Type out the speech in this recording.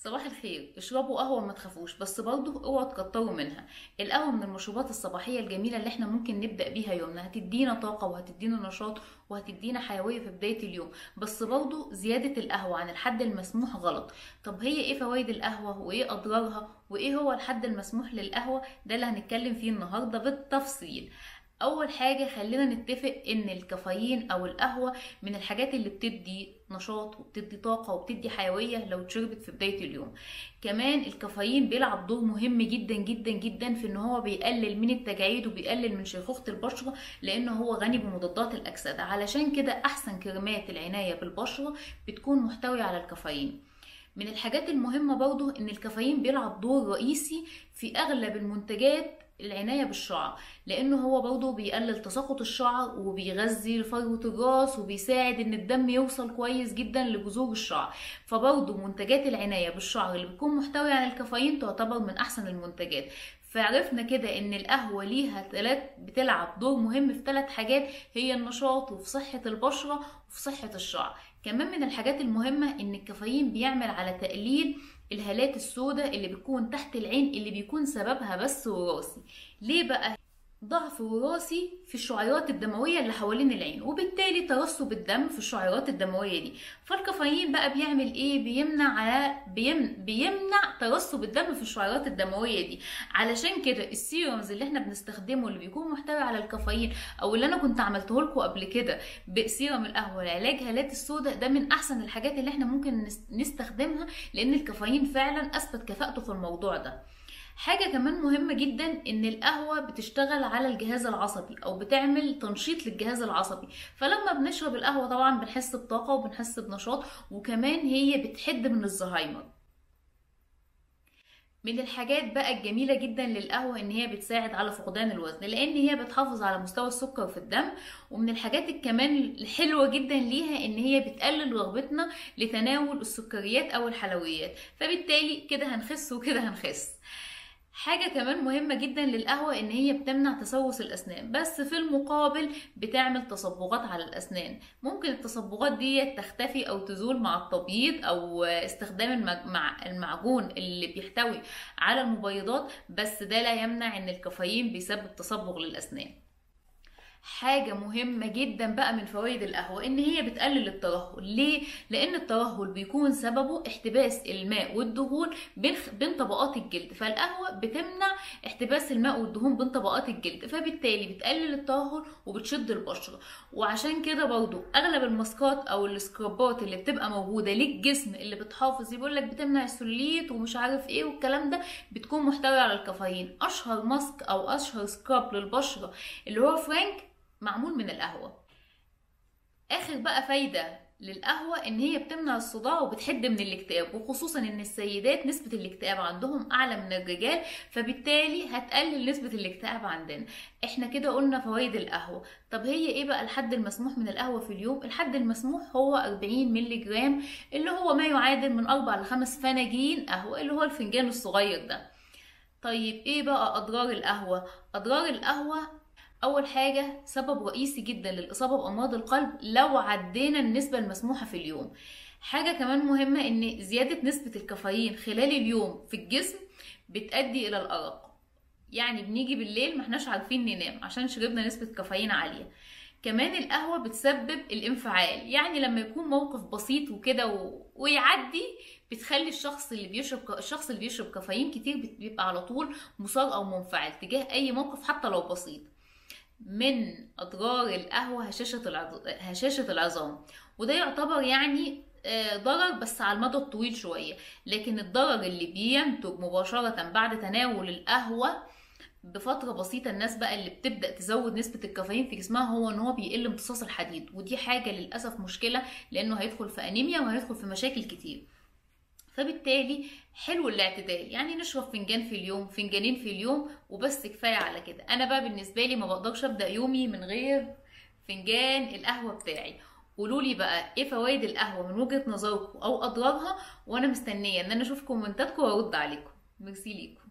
صباح الخير. اشربوا قهوة ما تخافوش بس برضه اوعوا تكتروا منها. القهوة من المشروبات الصباحية الجميلة اللي إحنا ممكن نبدأ بيها يومنا. هتدينا طاقة وهتدينا نشاط وهتدينا حيوية في بداية اليوم. بس برضه زيادة القهوة عن الحد المسموح غلط. طب هي إيه فوائد القهوة؟ وايه أضرارها؟ وايه هو الحد المسموح للقهوة؟ ده اللي هنتكلم فيه النهاردة بالتفصيل. أول حاجة خلينا نتفق إن الكافيين أو القهوة من الحاجات اللي بتدي نشاط وبتدي طاقة وبتدي حيوية لو اتشربت في بداية اليوم. كمان الكافيين بيلعب دور مهم جدا جدا جدا في إن هو بيقلل من التجاعيد وبيقلل من شيخوخة البشرة لأنه هو غني بمضادات الأكسدة. علشان كده أحسن كريمات العناية بالبشرة بتكون محتوية على الكافيين. من الحاجات المهمة برضو إن الكافيين بيلعب دور رئيسي في أغلب المنتجات العناية بالشعر لأنه هو برضه بيقلل تساقط الشعر وبيغذي فروة الراس وبيساعد إن الدم يوصل كويس جدا لجذور الشعر. فبرضه منتجات العناية بالشعر اللي بتكون محتوية على الكافيين تعتبر من أحسن المنتجات. فعرفنا كده إن القهوة ليها ثلاث بتلعب دور مهم في ثلاث حاجات هي النشاط وفي صحة البشرة وفي صحة الشعر. كمان من الحاجات المهمة إن الكافيين بيعمل على تقليل الهالات السوداء اللي بتكون تحت العين اللي بيكون سببها بس وراثي ليه بقى ضعف وراثي في الشعيرات الدموية اللي حوالين العين وبالتالي ترسب الدم في الشعيرات الدموية دي. فالكافيين بقى بيعمل إيه؟ بيمنع على بيم... بيمنع ترسب الدم في الشعيرات الدموية دي. علشان كده السيرومز اللي إحنا بنستخدمه اللي بيكون محتوي على الكافيين أو اللي أنا كنت عملته لكم قبل كده بسيرم القهوة لعلاج هالات السوداء ده من أحسن الحاجات اللي إحنا ممكن نستخدمها لأن الكافيين فعلا أثبت كفاءته في الموضوع ده. حاجة كمان مهمة جدا إن القهوة بتشتغل على الجهاز العصبي أو بتعمل تنشيط للجهاز العصبي. فلما بنشرب القهوة طبعا بنحس بطاقة وبنحس بنشاط وكمان هي بتحد من الزهايمر. من الحاجات بقى الجميلة جدا للقهوة إن هي بتساعد على فقدان الوزن لأن هي بتحافظ على مستوى السكر في الدم. ومن الحاجات كمان الحلوة جدا ليها إن هي بتقلل رغبتنا لتناول السكريات أو الحلويات. فبالتالي كده هنخس وكده هنخس. حاجة كمان مهمة جدا للقهوة إن هي بتمنع تسوس الأسنان بس في المقابل بتعمل تصبغات على الأسنان. ممكن التصبغات دي تختفي أو تزول مع التبييض أو استخدام المعجون اللي بيحتوي على المبيضات بس ده لا يمنع إن الكافيين بيسبب تصبغ للأسنان. حاجة مهمة جدا بقى من فوائد القهوة إن هي بتقلل الترهل ليه؟ لأن الترهل بيكون سببه احتباس الماء والدهون بين طبقات الجلد. فالقهوة بتمنع احتباس الماء والدهون بين طبقات الجلد فبالتالي بتقلل الترهل وبتشد البشرة. وعشان كده برضو أغلب الماسكات أو السكرابات اللي بتبقى موجودة للجسم اللي بتحافظ يقول لك بتمنع السلوليت ومش عارف إيه والكلام ده بتكون محتوية على الكافيين. أشهر mask أو أشهر scrub للبشرة اللي هو فرانك معمول من القهوة. آخر بقى فايدة للقهوة إن هي بتمنع الصداع وبتحد من الاكتئاب وخصوصا إن السيدات نسبة الاكتئاب عندهم أعلى من الرجال فبالتالي هتقلل نسبة الاكتئاب عندنا. إحنا كده قلنا فوائد القهوة. طب هي إيه بقى الحد المسموح من القهوة في اليوم؟ الحد المسموح هو 40 مللي جرام اللي هو ما يعادل من 4 ل 5 فناجين قهوة اللي هو الفنجان الصغير ده. طيب إيه بقى أضرار القهوة؟ أضرار القهوة أول حاجة سبب رئيسي جدا للإصابة بأمراض القلب لو عدينا النسبة المسموحة في اليوم. حاجة كمان مهمة إن زيادة نسبة الكافيين خلال اليوم في الجسم بتؤدي إلى الأرق. يعني بنيجي بالليل ما إحناش عارفين ننام عشان شربنا نسبة كافيين عالية. كمان القهوة بتسبب الانفعال. يعني لما يكون موقف بسيط وكده و... ويعدي بتخلي الشخص اللي بيشرب الشخص اللي بيشرب كافيين كتير بيبقى على طول مصاب أو منفعل تجاه أي موقف حتى لو بسيط. من أضرار القهوة هشاشة هشاشة العظام. وده يعتبر يعني ضرر بس على المدى الطويل شوية. لكن الضرر اللي بينتج مباشرة بعد تناول القهوة بفترة بسيطة الناس بقى اللي بتبدأ تزود نسبة الكافيين في جسمها هو إن هو بيقل امتصاص الحديد. ودي حاجة للأسف مشكلة لأنه هيدخل في أنيميا وهيدخل في مشاكل كتير. فبالتالي حلو الاعتدال يعني نشرب فنجان في اليوم فنجانين في اليوم وبس كفاية على كده. أنا بقى بالنسبة لي ما بقدرش أبدأ يومي من غير فنجان القهوة بتاعي. قولوا لي بقى إيه فوائد القهوة من وجهة نظركم أو أضرارها وأنا مستنية إن أنا أشوف كومنتاتكم وأرد عليكم. ميرسي ليكم.